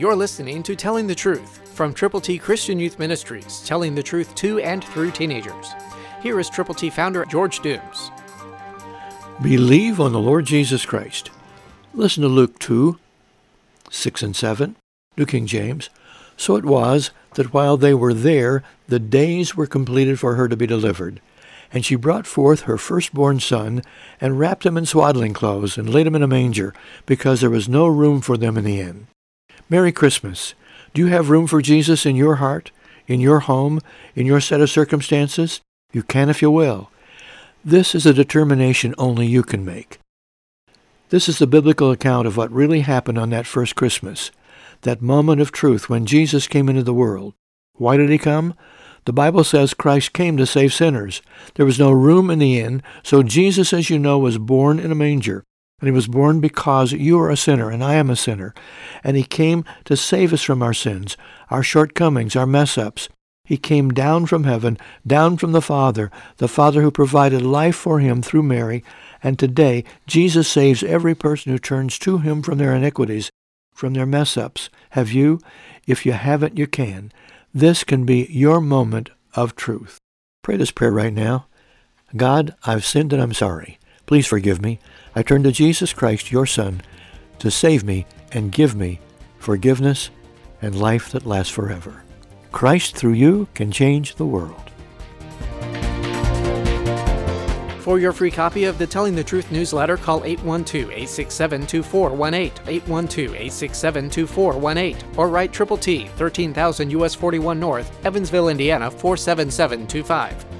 You're listening to Telling the Truth from Triple T Christian Youth Ministries, telling the truth to and through teenagers. Here is Triple T founder George Dooms. Believe on the Lord Jesus Christ. Listen to Luke 2, 6 and 7, New King James. So it was that while they were there, the days were completed for her to be delivered. And she brought forth her firstborn son, and wrapped him in swaddling clothes, and laid him in a manger, because there was no room for them in the inn. Merry Christmas. Do you have room for Jesus in your heart, in your home, in your set of circumstances? You can if you will. This is a determination only you can make. This is the biblical account of what really happened on that first Christmas, that moment of truth when Jesus came into the world. Why did he come? The Bible says Christ came to save sinners. There was no room in the inn, so Jesus, as you know, was born in a manger. And he was born because you are a sinner and I am a sinner. And he came to save us from our sins, our shortcomings, our mess-ups. He came down from heaven, down from the Father, the Father who provided life for him through Mary. And today, Jesus saves every person who turns to him from their iniquities, from their mess-ups. Have you? If you haven't, you can. This can be your moment of truth. Pray this prayer right now. God, I've sinned and I'm sorry. Please forgive me. I turn to Jesus Christ, your Son, to save me and give me forgiveness and life that lasts forever. Christ through you can change the world. For your free copy of the Telling the Truth newsletter, call 812-867-2418, 812-867-2418, or write Triple T, 13,000 US 41 North, Evansville, Indiana 47725.